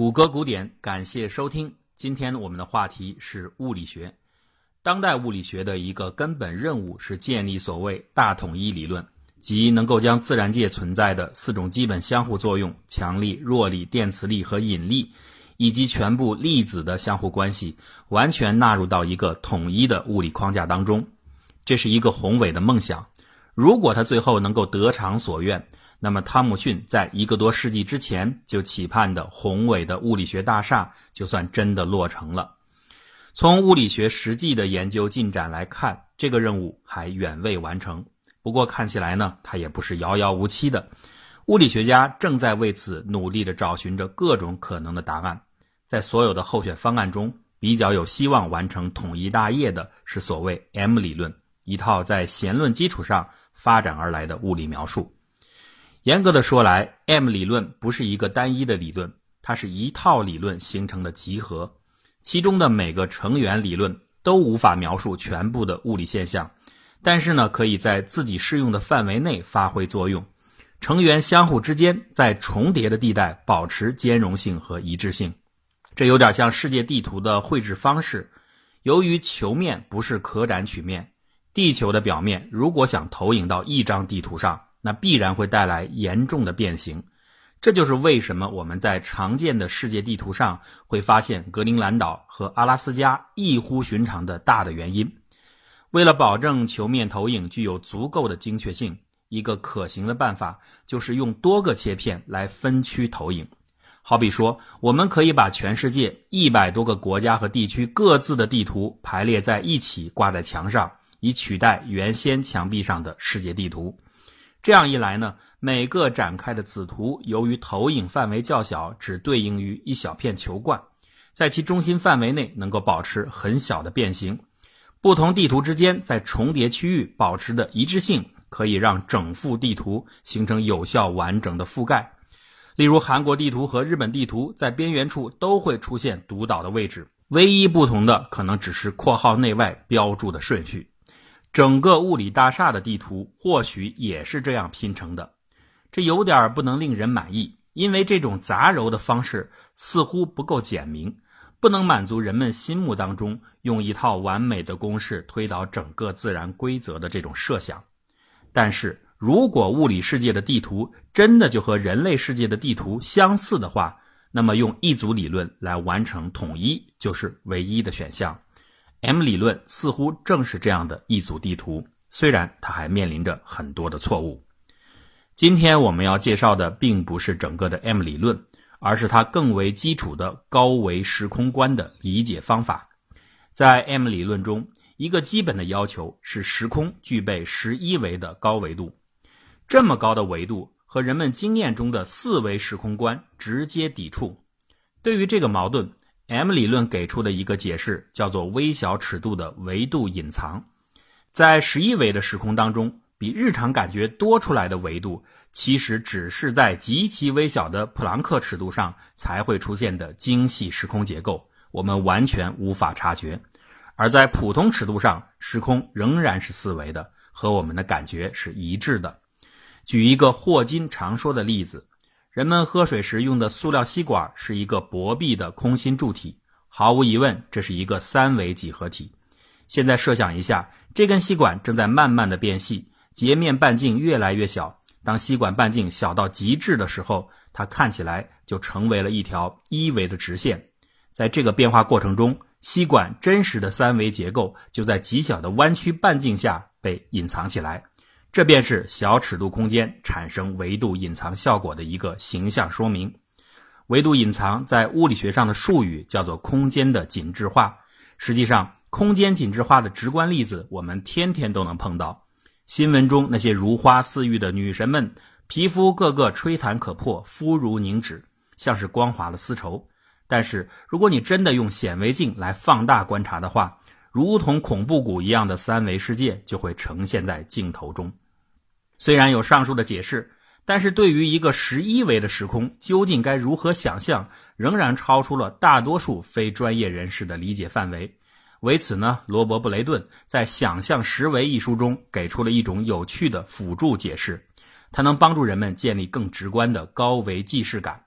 谷歌古典，感谢收听。今天我们的话题是物理学。当代物理学的一个根本任务是建立所谓大统一理论，即能够将自然界存在的四种基本相互作用——强力、弱力、电磁力和引力，以及全部粒子的相互关系，完全纳入到一个统一的物理框架当中。这是一个宏伟的梦想。如果他最后能够得偿所愿，那么汤姆逊在一个多世纪之前就期盼的宏伟的物理学大厦，就算真的落成了。从物理学实际的研究进展来看，这个任务还远未完成。不过看起来呢，它也不是遥遥无期的。物理学家正在为此努力地找寻着各种可能的答案。在所有的候选方案中，比较有希望完成统一大业的是所谓 M 理论，一套在弦论基础上发展而来的物理描述。严格的说来，M 理论不是一个单一的理论，它是一套理论形成的集合，其中的每个成员理论都无法描述全部的物理现象，但是呢，可以在自己适用的范围内发挥作用。成员相互之间在重叠的地带保持兼容性和一致性，这有点像世界地图的绘制方式。由于球面不是可展曲面，地球的表面如果想投影到一张地图上。那必然会带来严重的变形，这就是为什么我们在常见的世界地图上会发现格陵兰岛和阿拉斯加异乎寻常的大的原因。为了保证球面投影具有足够的精确性，一个可行的办法就是用多个切片来分区投影。好比说，我们可以把全世界一百多个国家和地区各自的地图排列在一起挂在墙上，以取代原先墙壁上的世界地图。这样一来呢，每个展开的子图由于投影范围较小，只对应于一小片球冠，在其中心范围内能够保持很小的变形。不同地图之间在重叠区域保持的一致性，可以让整幅地图形成有效完整的覆盖。例如，韩国地图和日本地图在边缘处都会出现独岛的位置，唯一不同的可能只是括号内外标注的顺序。整个物理大厦的地图或许也是这样拼成的，这有点不能令人满意，因为这种杂糅的方式似乎不够简明，不能满足人们心目当中用一套完美的公式推导整个自然规则的这种设想。但是如果物理世界的地图真的就和人类世界的地图相似的话，那么用一组理论来完成统一就是唯一的选项。M 理论似乎正是这样的一组地图，虽然它还面临着很多的错误。今天我们要介绍的并不是整个的 M 理论，而是它更为基础的高维时空观的理解方法。在 M 理论中，一个基本的要求是时空具备十一维的高维度，这么高的维度和人们经验中的四维时空观直接抵触。对于这个矛盾，M 理论给出的一个解释叫做微小尺度的维度隐藏，在十一维的时空当中，比日常感觉多出来的维度，其实只是在极其微小的普朗克尺度上才会出现的精细时空结构，我们完全无法察觉；而在普通尺度上，时空仍然是四维的，和我们的感觉是一致的。举一个霍金常说的例子。人们喝水时用的塑料吸管是一个薄壁的空心柱体，毫无疑问，这是一个三维几何体。现在设想一下，这根吸管正在慢慢的变细，截面半径越来越小。当吸管半径小到极致的时候，它看起来就成为了一条一维的直线。在这个变化过程中，吸管真实的三维结构就在极小的弯曲半径下被隐藏起来。这便是小尺度空间产生维度隐藏效果的一个形象说明。维度隐藏在物理学上的术语叫做空间的紧致化。实际上，空间紧致化的直观例子我们天天都能碰到。新闻中那些如花似玉的女神们，皮肤个个吹弹可破，肤如凝脂，像是光滑的丝绸。但是，如果你真的用显微镜来放大观察的话，如同恐怖谷一样的三维世界就会呈现在镜头中。虽然有上述的解释，但是对于一个十一维的时空，究竟该如何想象，仍然超出了大多数非专业人士的理解范围。为此呢，罗伯·布雷顿在《想象十维》一书中给出了一种有趣的辅助解释，它能帮助人们建立更直观的高维既视感。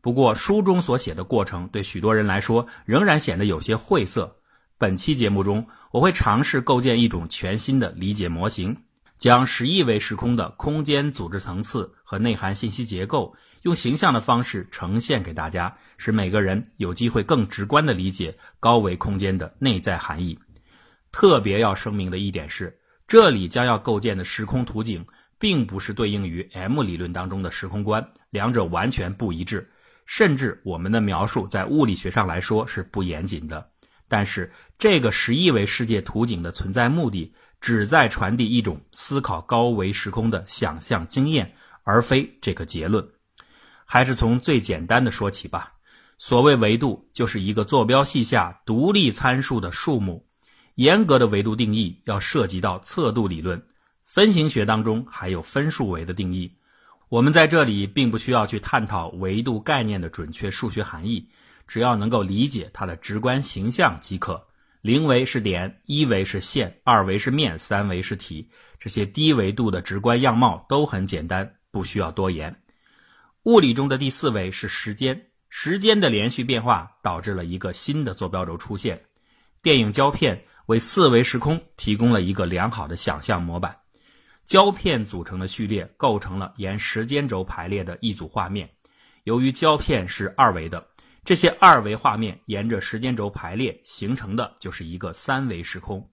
不过书中所写的过程对许多人来说仍然显得有些晦涩。本期节目中，我会尝试构建一种全新的理解模型，将十亿维时空的空间组织层次和内涵信息结构，用形象的方式呈现给大家，使每个人有机会更直观地理解高维空间的内在含义。特别要声明的一点是，这里将要构建的时空图景，并不是对应于 M 理论当中的时空观，两者完全不一致。甚至我们的描述在物理学上来说是不严谨的，但是这个十亿维世界图景的存在目的，旨在传递一种思考高维时空的想象经验，而非这个结论。还是从最简单的说起吧。所谓维度，就是一个坐标系下独立参数的数目。严格的维度定义要涉及到测度理论，分形学当中还有分数维的定义。我们在这里并不需要去探讨维度概念的准确数学含义，只要能够理解它的直观形象即可。零维是点，一维是线，二维是面，三维是体，这些低维度的直观样貌都很简单，不需要多言。物理中的第四维是时间，时间的连续变化导致了一个新的坐标轴出现。电影胶片为四维时空提供了一个良好的想象模板。胶片组成的序列构成了沿时间轴排列的一组画面。由于胶片是二维的，这些二维画面沿着时间轴排列，形成的就是一个三维时空。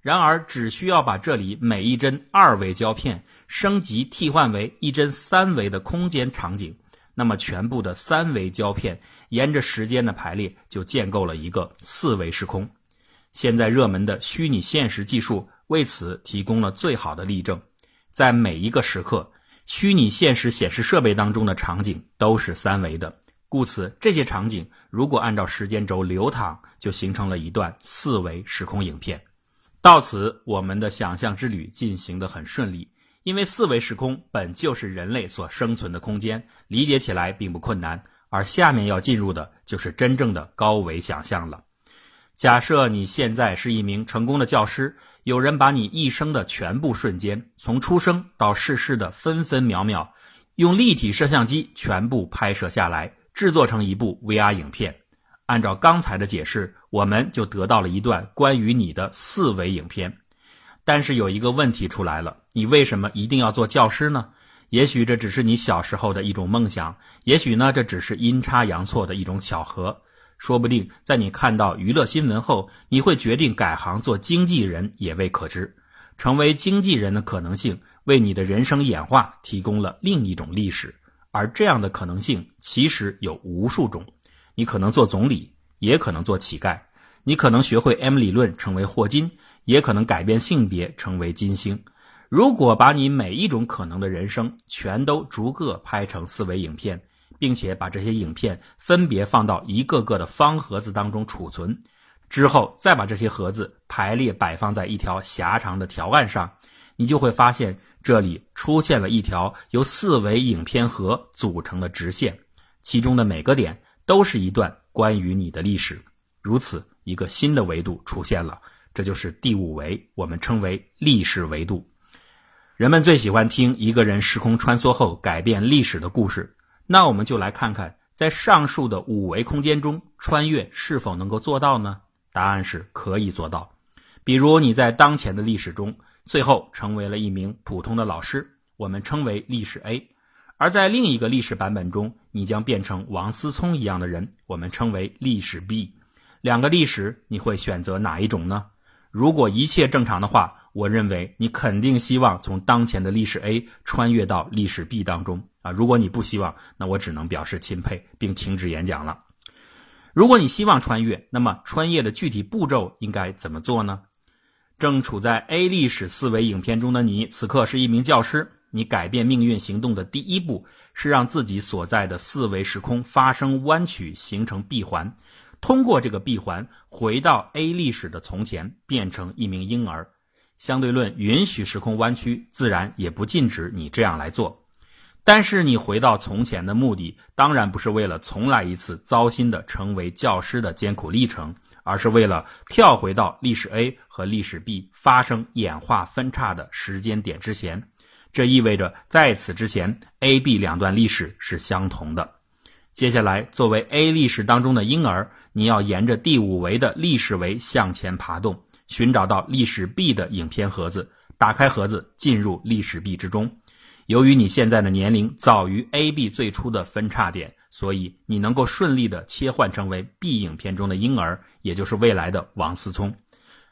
然而，只需要把这里每一帧二维胶片升级替换为一帧三维的空间场景，那么全部的三维胶片沿着时间的排列就建构了一个四维时空。现在热门的虚拟现实技术。为此提供了最好的例证，在每一个时刻，虚拟现实显示设备当中的场景都是三维的，故此这些场景如果按照时间轴流淌，就形成了一段四维时空影片。到此，我们的想象之旅进行得很顺利，因为四维时空本就是人类所生存的空间，理解起来并不困难。而下面要进入的就是真正的高维想象了。假设你现在是一名成功的教师。有人把你一生的全部瞬间，从出生到逝世的分分秒秒，用立体摄像机全部拍摄下来，制作成一部 VR 影片。按照刚才的解释，我们就得到了一段关于你的四维影片。但是有一个问题出来了：你为什么一定要做教师呢？也许这只是你小时候的一种梦想，也许呢，这只是阴差阳错的一种巧合。说不定在你看到娱乐新闻后，你会决定改行做经纪人，也未可知。成为经纪人的可能性，为你的人生演化提供了另一种历史。而这样的可能性其实有无数种。你可能做总理，也可能做乞丐；你可能学会 M 理论，成为霍金，也可能改变性别，成为金星。如果把你每一种可能的人生全都逐个拍成四维影片。并且把这些影片分别放到一个个的方盒子当中储存，之后再把这些盒子排列摆放在一条狭长的条案上，你就会发现这里出现了一条由四维影片盒组成的直线，其中的每个点都是一段关于你的历史。如此，一个新的维度出现了，这就是第五维，我们称为历史维度。人们最喜欢听一个人时空穿梭后改变历史的故事。那我们就来看看，在上述的五维空间中，穿越是否能够做到呢？答案是可以做到。比如你在当前的历史中，最后成为了一名普通的老师，我们称为历史 A；而在另一个历史版本中，你将变成王思聪一样的人，我们称为历史 B。两个历史，你会选择哪一种呢？如果一切正常的话，我认为你肯定希望从当前的历史 A 穿越到历史 B 当中。啊，如果你不希望，那我只能表示钦佩，并停止演讲了。如果你希望穿越，那么穿越的具体步骤应该怎么做呢？正处在 A 历史四维影片中的你，此刻是一名教师。你改变命运行动的第一步是让自己所在的四维时空发生弯曲，形成闭环。通过这个闭环回到 A 历史的从前，变成一名婴儿。相对论允许时空弯曲，自然也不禁止你这样来做。但是你回到从前的目的，当然不是为了重来一次糟心的成为教师的艰苦历程，而是为了跳回到历史 A 和历史 B 发生演化分叉的时间点之前。这意味着在此之前，A、B 两段历史是相同的。接下来，作为 A 历史当中的婴儿，你要沿着第五维的历史维向前爬动，寻找到历史 B 的影片盒子，打开盒子，进入历史 B 之中。由于你现在的年龄早于 A、B 最初的分叉点，所以你能够顺利的切换成为 B 影片中的婴儿，也就是未来的王思聪。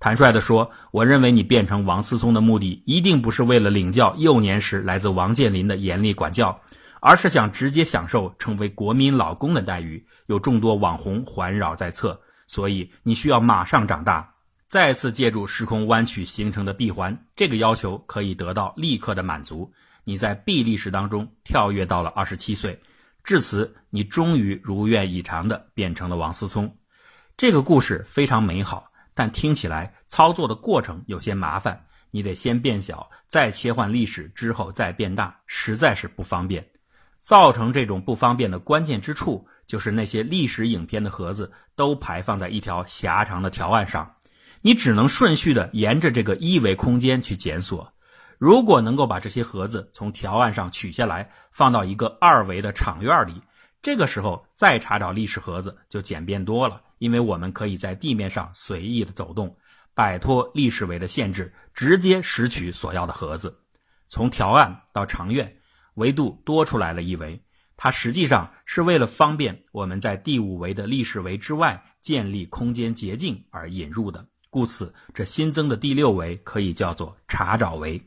坦率地说，我认为你变成王思聪的目的，一定不是为了领教幼年时来自王健林的严厉管教，而是想直接享受成为国民老公的待遇，有众多网红环绕在侧。所以你需要马上长大，再次借助时空弯曲形成的闭环，这个要求可以得到立刻的满足。你在 B 历史当中跳跃到了二十七岁，至此，你终于如愿以偿的变成了王思聪。这个故事非常美好，但听起来操作的过程有些麻烦。你得先变小，再切换历史，之后再变大，实在是不方便。造成这种不方便的关键之处，就是那些历史影片的盒子都排放在一条狭长的条案上，你只能顺序的沿着这个一维空间去检索。如果能够把这些盒子从条案上取下来，放到一个二维的场院里，这个时候再查找历史盒子就简便多了，因为我们可以在地面上随意的走动，摆脱历史维的限制，直接拾取所要的盒子。从条案到长院，维度多出来了一维，它实际上是为了方便我们在第五维的历史维之外建立空间捷径而引入的，故此这新增的第六维可以叫做查找维。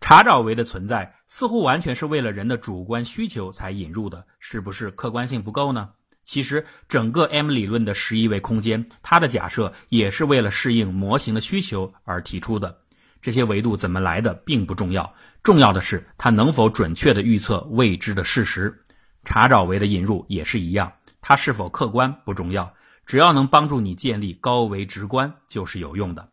查找维的存在似乎完全是为了人的主观需求才引入的，是不是客观性不够呢？其实，整个 M 理论的十一维空间，它的假设也是为了适应模型的需求而提出的。这些维度怎么来的并不重要，重要的是它能否准确地预测未知的事实。查找维的引入也是一样，它是否客观不重要，只要能帮助你建立高维直观就是有用的。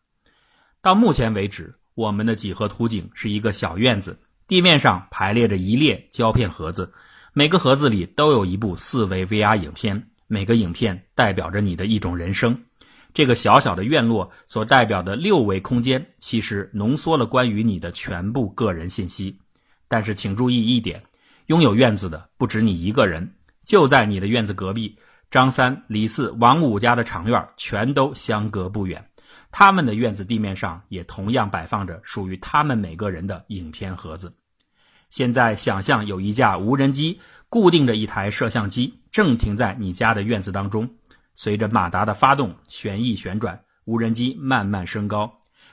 到目前为止。我们的几何图景是一个小院子，地面上排列着一列胶片盒子，每个盒子里都有一部四维 VR 影片，每个影片代表着你的一种人生。这个小小的院落所代表的六维空间，其实浓缩了关于你的全部个人信息。但是请注意一点，拥有院子的不止你一个人，就在你的院子隔壁，张三、李四、王五家的长院全都相隔不远。他们的院子地面上也同样摆放着属于他们每个人的影片盒子。现在想象有一架无人机固定着一台摄像机，正停在你家的院子当中。随着马达的发动、旋翼旋转，无人机慢慢升高。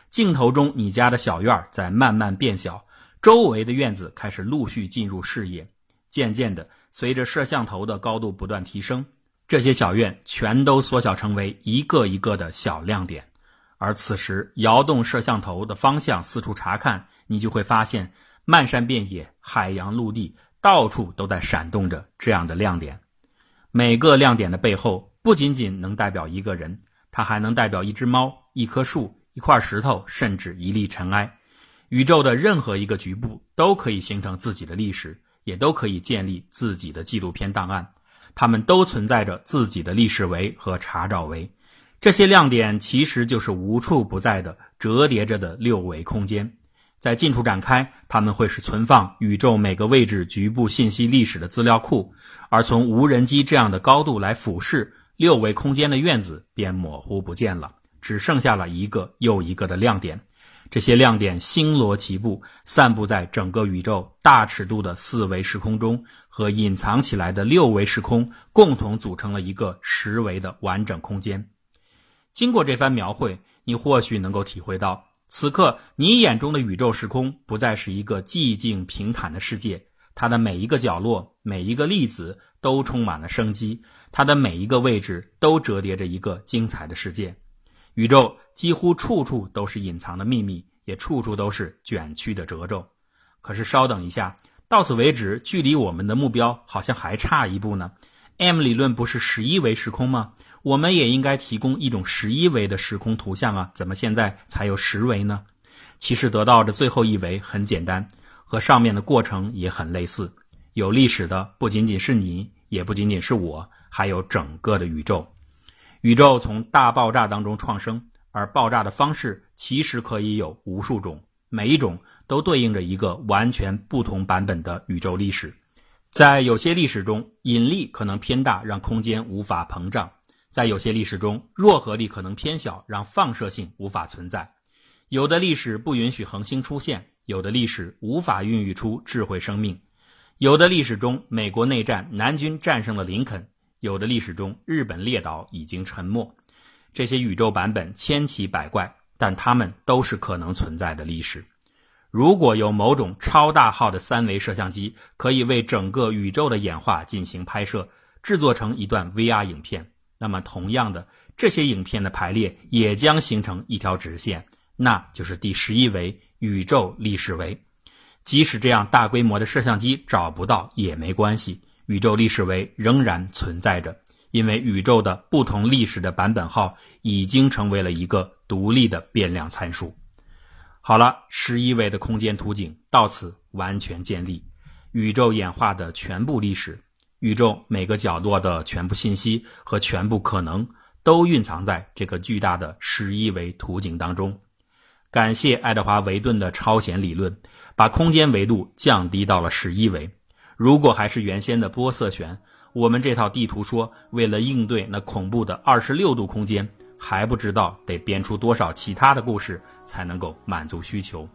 镜头中，你家的小院在慢慢变小，周围的院子开始陆续进入视野。渐渐的，随着摄像头的高度不断提升，这些小院全都缩小成为一个一个的小亮点。而此时，摇动摄像头的方向，四处查看，你就会发现，漫山遍野、海洋陆地，到处都在闪动着这样的亮点。每个亮点的背后，不仅仅能代表一个人，它还能代表一只猫、一棵树、一块石头，甚至一粒尘埃。宇宙的任何一个局部都可以形成自己的历史，也都可以建立自己的纪录片档案。它们都存在着自己的历史维和查找维。这些亮点其实就是无处不在的折叠着的六维空间，在近处展开，它们会是存放宇宙每个位置局部信息历史的资料库；而从无人机这样的高度来俯视六维空间的院子，便模糊不见了，只剩下了一个又一个的亮点。这些亮点星罗棋布，散布在整个宇宙大尺度的四维时空中，和隐藏起来的六维时空共同组成了一个十维的完整空间。经过这番描绘，你或许能够体会到，此刻你眼中的宇宙时空不再是一个寂静平坦的世界，它的每一个角落、每一个粒子都充满了生机，它的每一个位置都折叠着一个精彩的世界。宇宙几乎处处都是隐藏的秘密，也处处都是卷曲的褶皱。可是稍等一下，到此为止，距离我们的目标好像还差一步呢。M 理论不是十一维时空吗？我们也应该提供一种十一维的时空图像啊，怎么现在才有十维呢？其实得到的最后一维很简单，和上面的过程也很类似。有历史的不仅仅是你，也不仅仅是我，还有整个的宇宙。宇宙从大爆炸当中创生，而爆炸的方式其实可以有无数种，每一种都对应着一个完全不同版本的宇宙历史。在有些历史中，引力可能偏大，让空间无法膨胀；在有些历史中，弱合力可能偏小，让放射性无法存在。有的历史不允许恒星出现，有的历史无法孕育出智慧生命。有的历史中，美国内战，南军战胜了林肯；有的历史中，日本列岛已经沉没。这些宇宙版本千奇百怪，但它们都是可能存在的历史。如果有某种超大号的三维摄像机，可以为整个宇宙的演化进行拍摄，制作成一段 VR 影片，那么同样的，这些影片的排列也将形成一条直线，那就是第十一维宇宙历史维。即使这样大规模的摄像机找不到也没关系，宇宙历史维仍然存在着，因为宇宙的不同历史的版本号已经成为了一个独立的变量参数。好了，十一维的空间图景到此完全建立，宇宙演化的全部历史，宇宙每个角落的全部信息和全部可能，都蕴藏在这个巨大的十一维图景当中。感谢爱德华·维顿的超弦理论，把空间维度降低到了十一维。如果还是原先的波色旋，我们这套地图说，为了应对那恐怖的二十六度空间。还不知道得编出多少其他的故事才能够满足需求。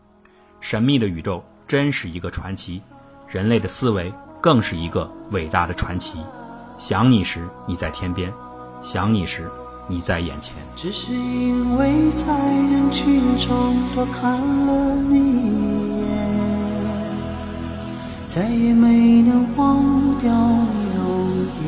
神秘的宇宙真是一个传奇，人类的思维更是一个伟大的传奇。想你时你在天边，想你时你在眼前。只是因为在人群中多看了你一眼，再也没能忘掉你容颜。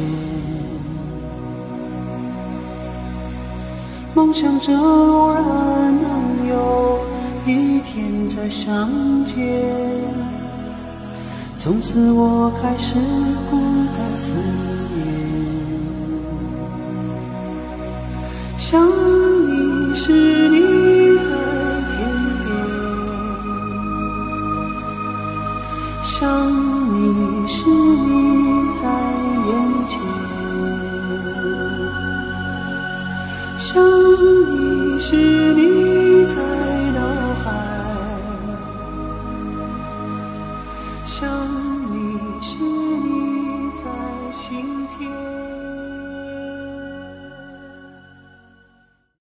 梦想着偶然能有一天再相见，从此我开始孤单思念。想你时